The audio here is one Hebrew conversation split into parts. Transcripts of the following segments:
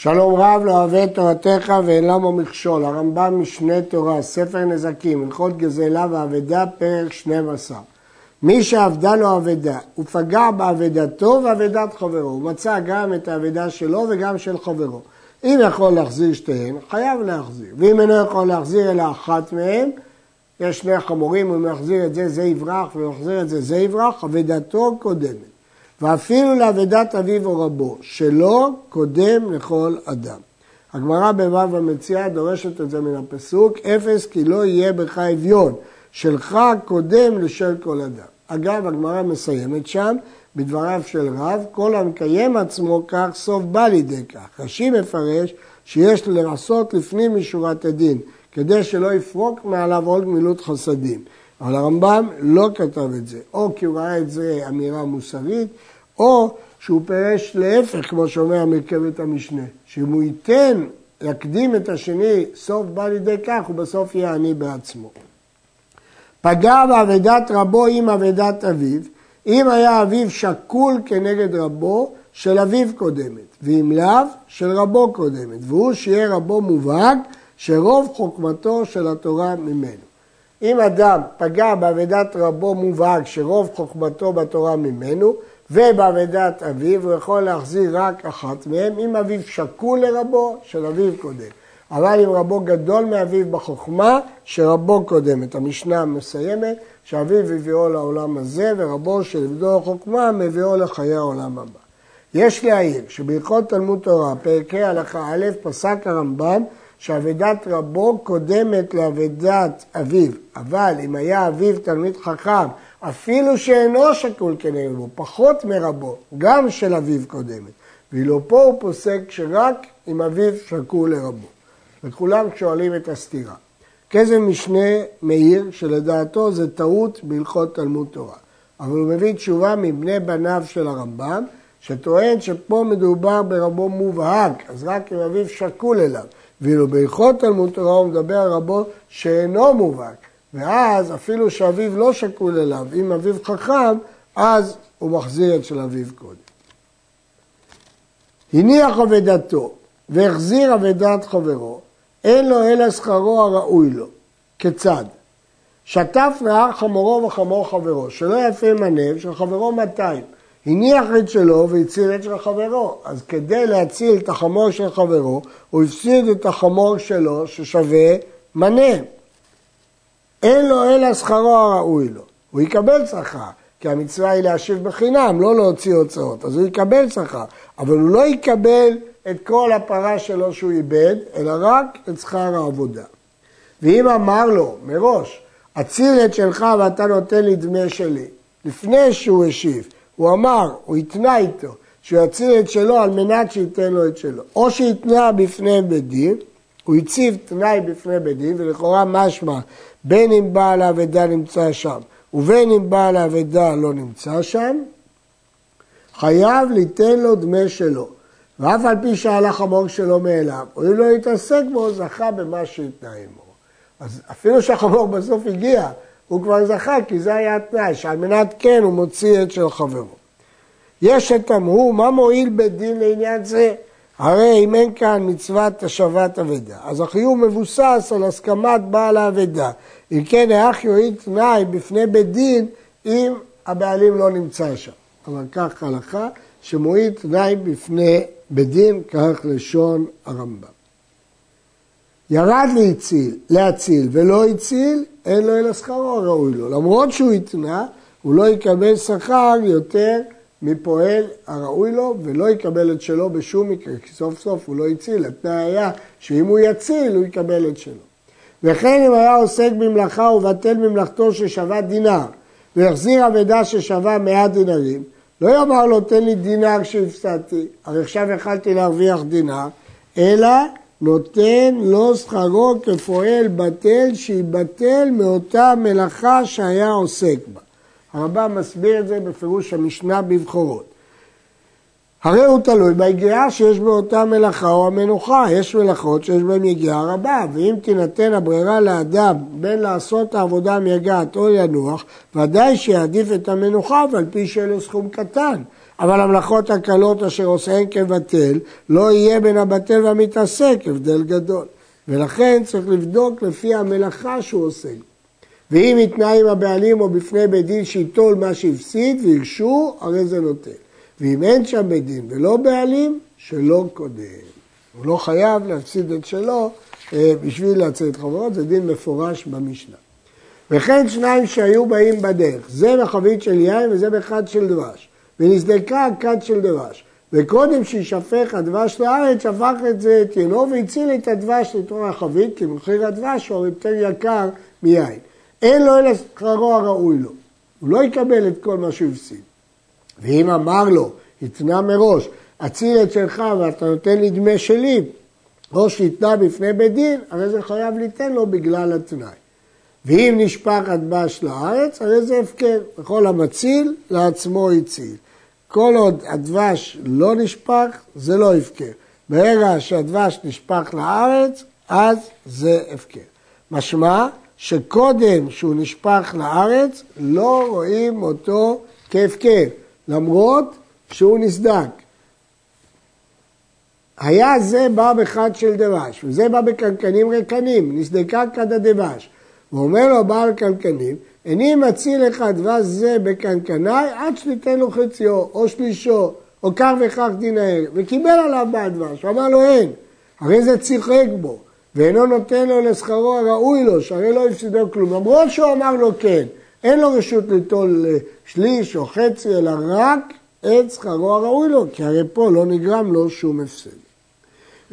שלום רב לא אוהב את תורתך ואין למה מכשול, הרמב"ם משנה תורה, ספר נזקים, הלכות גזלה ואבדה, פרק 12. מי שאבדה לו אבדה, הוא פגע באבדתו ואבדת חברו, הוא מצא גם את האבדה שלו וגם של חברו. אם יכול להחזיר שתיהן, חייב להחזיר, ואם אינו יכול להחזיר אלא אחת מהן, יש שני חמורים, הוא יחזיר את זה, זה יברח, ואם יחזיר את זה, זה יברח, אבדתו קודמת. ואפילו לאבדת אביו או רבו, שלא קודם לכל אדם. הגמרא בו"ו המציאה דורשת את זה מן הפסוק, אפס כי לא יהיה בך אביון, שלך קודם לשל כל אדם. אגב, הגמרא מסיימת שם, בדבריו של רב, כל המקיים עצמו כך סוף בא לידי כך. רש"י מפרש שיש לעשות לפנים משורת הדין, כדי שלא יפרוק מעליו עוד גמילות חסדים. אבל הרמב"ם לא כתב את זה, או כי הוא ראה את זה אמירה מוסרית, או שהוא פירש להפך, כמו שאומר מרכבת המשנה, שאם הוא ייתן, יקדים את השני, סוף בא לידי כך, הוא בסוף יהיה עני בעצמו. פגע באבדת רבו עם אבדת אביו, אם היה אביו שקול כנגד רבו, של אביו קודמת, ואם לאו, של רבו קודמת, והוא שיהיה רבו מובהק, שרוב חוכמתו של התורה ממנו. אם אדם פגע באבדת רבו מובהק שרוב חוכמתו בתורה ממנו, ובאבדת אביו, הוא יכול להחזיר רק אחת מהם, אם אביו שקול לרבו, של אביו קודם. אבל אם רבו גדול מאביו בחוכמה, שרבו קודמת. המשנה מסיימת שאביו הביאו לעולם הזה, ורבו של עבדו החוכמה מביאו לחיי העולם הבא. יש להעיר שבהלכות תלמוד תורה, פרקי הלכה א', פסק הרמב"ם שאבדת רבו קודמת לאבדת אביו, אבל אם היה אביו תלמיד חכם, אפילו שאינו שקול כנגד רבו, פחות מרבו, גם של אביו קודמת. ואילו פה הוא פוסק שרק אם אביו שקול לרבו. וכולם שואלים את הסתירה. כזה משנה מאיר, שלדעתו זה טעות בהלכות תלמוד תורה. אבל הוא מביא תשובה מבני בניו של הרמב"ם, שטוען שפה מדובר ברבו מובהק, אז רק אם אביו שקול אליו. ואילו בהלכות תלמוד תורה הוא מדבר על רבו שאינו מובהק. ואז אפילו שאביו לא שקול אליו, אם אביו חכם, אז הוא מחזיר את של אביו קודם. הניח אבדתו והחזיר אבדת חברו, אין לו אלא שכרו הראוי לו. כיצד? שטף נהר חמורו וחמור חברו, שלא יפה מנב, של חברו 200. הניח את שלו והציל את של חברו. אז כדי להציל את החמור של חברו, הוא הפסיד את החמור שלו ששווה מנה. אין לו אלא שכרו הראוי לו. הוא יקבל שכר, כי המצווה היא להשיב בחינם, לא להוציא הוצאות. אז הוא יקבל שכר, אבל הוא לא יקבל את כל הפרה שלו שהוא איבד, אלא רק את שכר העבודה. ואם אמר לו מראש, אציל את שלך ואתה נותן לי דמי שלי, לפני שהוא השיב, הוא אמר, הוא התנה איתו, שהוא יציל את שלו על מנת שייתן לו את שלו. או שהתנה בפני בית דין, הוא הציב תנאי בפני בית דין, ולכאורה משמע, בין אם בעל האבדה נמצא שם, ובין אם בעל האבדה לא נמצא שם, חייב ליתן לו דמי שלו. ואף על פי שהלך המור שלו מאליו, או אם לא יתעסק בו, זכה במה שהתנה עמו. אז אפילו שהחמור בסוף הגיע, הוא כבר זכה, כי זה היה התנאי, שעל מנת כן הוא מוציא את של חברו. יש שתמהו, מה מועיל בית דין לעניין זה? הרי אם אין כאן מצוות השבת אבדה, אז החיוב מבוסס על הסכמת בעל האבדה. אם כן, האח יועיל תנאי בפני בית דין אם הבעלים לא נמצא שם. אבל כך הלכה, שמועיל תנאי בפני בית דין, כך לשון הרמב"ם. ירד להציל, להציל ולא הציל, אין לו אלא שכרו הראוי לו. למרות שהוא התנה, הוא לא יקבל שכר יותר מפועל הראוי לו, ולא יקבל את שלו בשום מקרה, כי סוף סוף הוא לא הציל. התנאי היה שאם הוא יציל, הוא יקבל את שלו. וכן אם היה עוסק במלאכה ובטל ממלאכתו ששווה דינר, והחזיר אבדה ששווה מאה דינרים, לא יאמר לו תן לי דינר שהפסדתי, הרי עכשיו יכלתי להרוויח דינר, אלא נותן לו שכרו כפועל בטל שיבטל מאותה מלאכה שהיה עוסק בה. הרמב"ם מסביר את זה בפירוש המשנה בבחורות. הרי הוא תלוי ביגיעה שיש באותה מלאכה או המנוחה. יש מלאכות שיש בהן יגיעה רבה, ואם תינתן הברירה לאדם בין לעשות העבודה המייגעת או לנוח, ודאי שיעדיף את המנוחה, ועל פי שיהיה לו סכום קטן. אבל המלאכות הקלות אשר עושיהן כבטל, לא יהיה בין הבטל והמתעסק הבדל גדול. ולכן צריך לבדוק לפי המלאכה שהוא עושה. ואם יתנאי עם הבעלים או בפני בית דין שייטול מה שהפסיד וירשו, הרי זה נותן. ואם אין שם בית דין ולא בעלים, שלא קודם. הוא לא חייב להפסיד את שלו אה, בשביל לצאת חברות, זה דין מפורש במשנה. וכן שניים שהיו באים בדרך, זה בחבית של יין וזה בחד של דבש, ונסדקה הכד של דבש, וקודם שישפך הדבש לארץ, שפך את זה את ינו והציל את הדבש לתור החבית, כי מחיר הדבש הוא יותר יקר מיין. אין לו אלא שכרו הראוי לו. הוא לא יקבל את כל מה שהוא הפסיד. ואם אמר לו, התנה מראש, אציל את שלך ואתה נותן לי דמי שלי, או שהתנה בפני בית דין, הרי זה חייב ליתן לו בגלל התנאי. ואם נשפך הדבש לארץ, הרי זה הפקר. וכל המציל, לעצמו הציל. כל עוד הדבש לא נשפך, זה לא הפקר. ברגע שהדבש נשפך לארץ, אז זה הפקר. משמע שקודם שהוא נשפך לארץ, לא רואים אותו כהפקר, למרות שהוא נסדק. היה זה בא בחד של דבש, וזה בא בקנקנים ריקנים, נסדקה כד הדבש. ואומר לו בעל קנקנים, איני מציל לך דבש זה בקנקני עד שתיתן לו חציו, או שלישו, או כך וכך דינאר, וקיבל עליו בעד דבש, הוא אמר לו אין, הרי זה שיחק בו, ואינו נותן לו לשכרו הראוי לו, שהרי לא הפסידו כלום, למרות שהוא אמר לו כן, אין לו רשות ליטול אה, שליש או חצי, אלא רק את שכרו הראוי לו, כי הרי פה לא נגרם לו שום הפסד.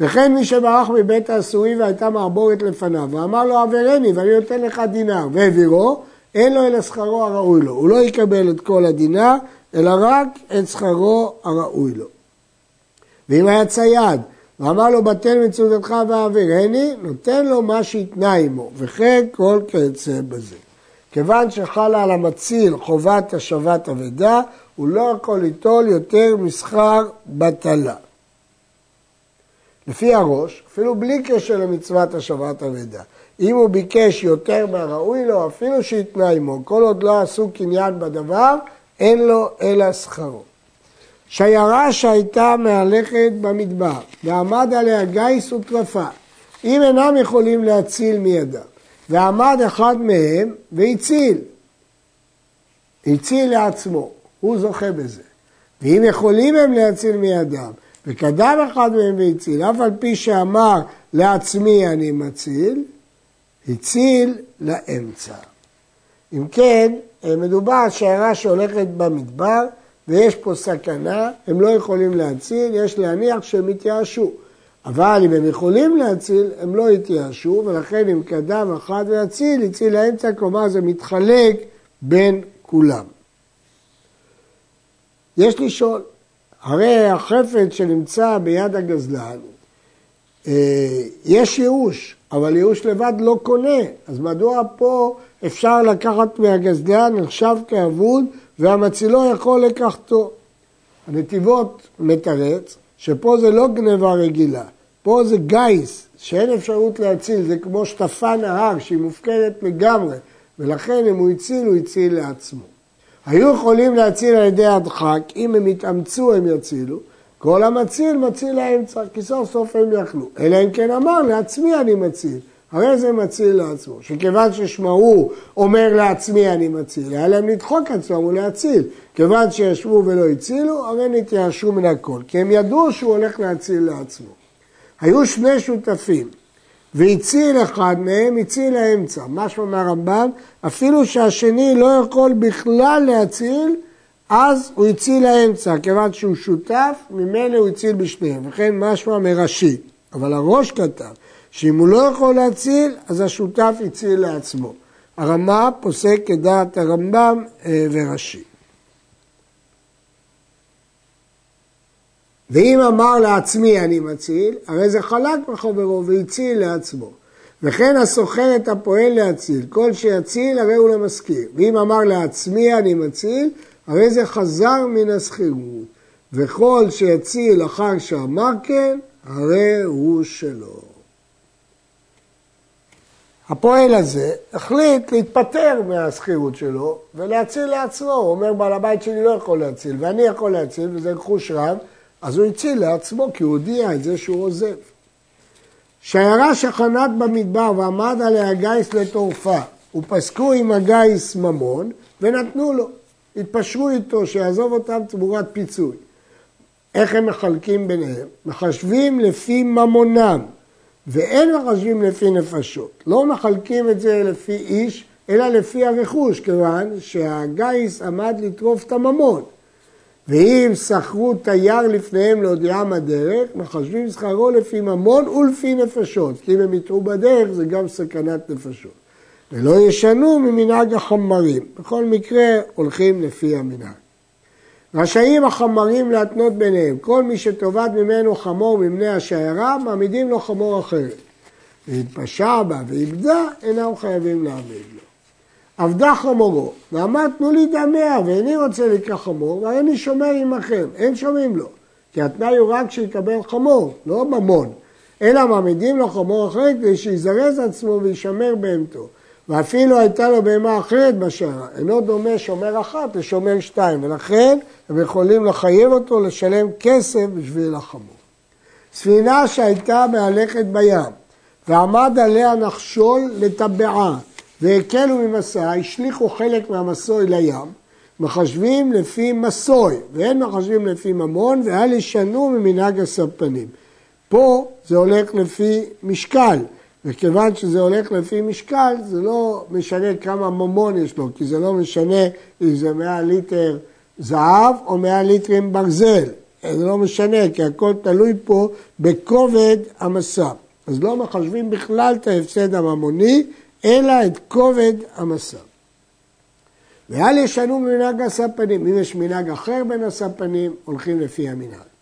וכן מי שברח מבית האסורי והייתה מעבורת לפניו, ואמר לו עברני ואני נותן לך דינר, והעבירו, אין לו אלא שכרו הראוי לו. הוא לא יקבל את כל הדינר, אלא רק את שכרו הראוי לו. ואם היה צייד, ואמר לו בטל מצודתך והעבירני, נותן לו מה שהתנה עמו, וכן כל כיוצא בזה. כיוון שחלה על המציל חובת השבת אבדה, הוא לא יכול ליטול יותר משכר בטלה. לפי הראש, אפילו בלי קשר למצוות השבת אבדה. אם הוא ביקש יותר מהראוי לו, אפילו שהתנה עמו, כל עוד לא עשו קניין בדבר, אין לו אלא שכרו. שיירה שהייתה מהלכת במדבר, ועמד עליה גיס וטרפה, אם אינם יכולים להציל מידם, ועמד אחד מהם והציל, הציל לעצמו, הוא זוכה בזה. ואם יכולים הם להציל מידם, וקדם אחד מהם והציל, אף על פי שאמר לעצמי אני מציל, הציל לאמצע. אם כן, מדובר על שיירה שהולכת במדבר ויש פה סכנה, הם לא יכולים להציל, יש להניח שהם יתייאשו. אבל אם הם יכולים להציל, הם לא יתייאשו, ולכן אם קדם אחד ויציל, הציל לאמצע, כלומר זה מתחלק בין כולם. יש לשאול, הרי החפץ שנמצא ביד הגזלן, אה, יש ייאוש, אבל ייאוש לבד לא קונה, אז מדוע פה אפשר לקחת מהגזלן, נחשב כאבוד, והמצילו יכול לקחתו? הנתיבות מתרץ שפה זה לא גניבה רגילה, פה זה גיס, שאין אפשרות להציל, זה כמו שטפה נהר שהיא מופקדת לגמרי, ולכן אם הוא הציל, הוא הציל לעצמו. היו יכולים להציל על ידי הדחק, אם הם יתאמצו הם יצילו, כל המציל מציל לאמצע, כי סוף סוף הם יכלו. אלא אם כן אמר, לעצמי אני מציל. הרי זה מציל לעצמו. שכיוון ששמעו אומר לעצמי אני מציל, היה להם לדחוק עצמם ולהציל. כיוון שישבו ולא הצילו, הרי נתייאשו מן הכל. כי הם ידעו שהוא הולך להציל לעצמו. היו שני שותפים, והציל אחד מהם, הציל לאמצע. משמע מהרמב"ם, אפילו שהשני לא יכול בכלל להציל, אז הוא הציל לאמצע, כיוון שהוא שותף, ממילא הוא הציל בשניהם. וכן משמע מראשי. אבל הראש כתב שאם הוא לא יכול להציל, אז השותף הציל לעצמו. הרמה פוסק כדעת הרמב"ם אה, וראשי. ואם אמר לעצמי אני מציל, הרי זה חלק מחברו והציל לעצמו. וכן הסוחר את הפועל להציל, כל שיציל הרי הוא לא מזכיר. ואם אמר לעצמי אני מציל, הרי זה חזר מן השכירות. וכל שיציל אחר שאמר כן, הרי הוא שלו. הפועל הזה החליט להתפטר מהשכירות שלו ולהציל לעצמו. הוא אומר, בעל הבית שלי לא יכול להציל, ואני יכול להציל, וזה רכוש רב, אז הוא הציל לעצמו, כי הוא הודיע את זה שהוא עוזב. שיירה שחנת במדבר ועמד עליה גיס לטורפה, ופסקו עם הגיס ממון, ונתנו לו. התפשרו איתו שיעזוב אותם תמורת פיצוי. איך הם מחלקים ביניהם? מחשבים לפי ממונם, ואין מחשבים לפי נפשות. לא מחלקים את זה לפי איש, אלא לפי הרכוש, כיוון שהגיס עמד לטרוף את הממון. ואם שכרו תייר לפניהם להודיעם הדרך, מחשבים שכרו לפי ממון ולפי נפשות. כי אם הם יטעו בדרך זה גם סכנת נפשות. ולא ישנו ממנהג החמרים. בכל מקרה הולכים לפי המנהג. רשאים החמרים להתנות ביניהם. כל מי שתאבד ממנו חמור ממני השיירה, מעמידים לו חמור אחרת. והתפשע בה ואיבדה, אינם חייבים להעמיד לו. עבדה חמורו, ואמר תנו לי דמיה, ואיני רוצה לקרוא חמור, ואיני שומר עמכם, אין שומעים לו. כי התנאי הוא רק שיקבל חמור, לא ממון. אלא מעמידים לו חמור אחר כדי שיזרז עצמו וישמר בהמתו. ואפילו הייתה לו בהמה אחרת בשערה. אינו דומה שומר אחת לשומר שתיים, ולכן הם יכולים לחייב אותו לשלם כסף בשביל החמור. ספינה שהייתה מהלכת בים, ועמד עליה נחשול לטבעה, והקלו ממסע, השליכו חלק מהמסוי לים, מחשבים לפי מסוי, ואין מחשבים לפי ממון, ואל ישנו ממנהג הספנים. פה זה הולך לפי משקל, וכיוון שזה הולך לפי משקל, זה לא משנה כמה ממון יש לו, כי זה לא משנה אם זה 100 ליטר זהב או 100 ליטרים ברזל. זה לא משנה, כי הכל תלוי פה בכובד המסע. אז לא מחשבים בכלל את ההפסד הממוני, אלא את כובד המסע. ואל ישנו ממנהג הספנים. אם יש מנהג אחר בין הספנים, הולכים לפי המנהג.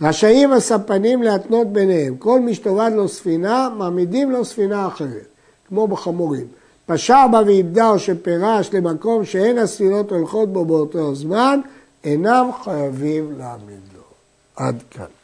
רשאים הספנים להתנות ביניהם. כל מי שתאבד לו ספינה, מעמידים לו ספינה אחרת, כמו בחמורים. פשע בה ואיבדה או שפירש למקום שאין הספינות הולכות בו באותו זמן, אינם חייבים להעמיד לו. עד כאן.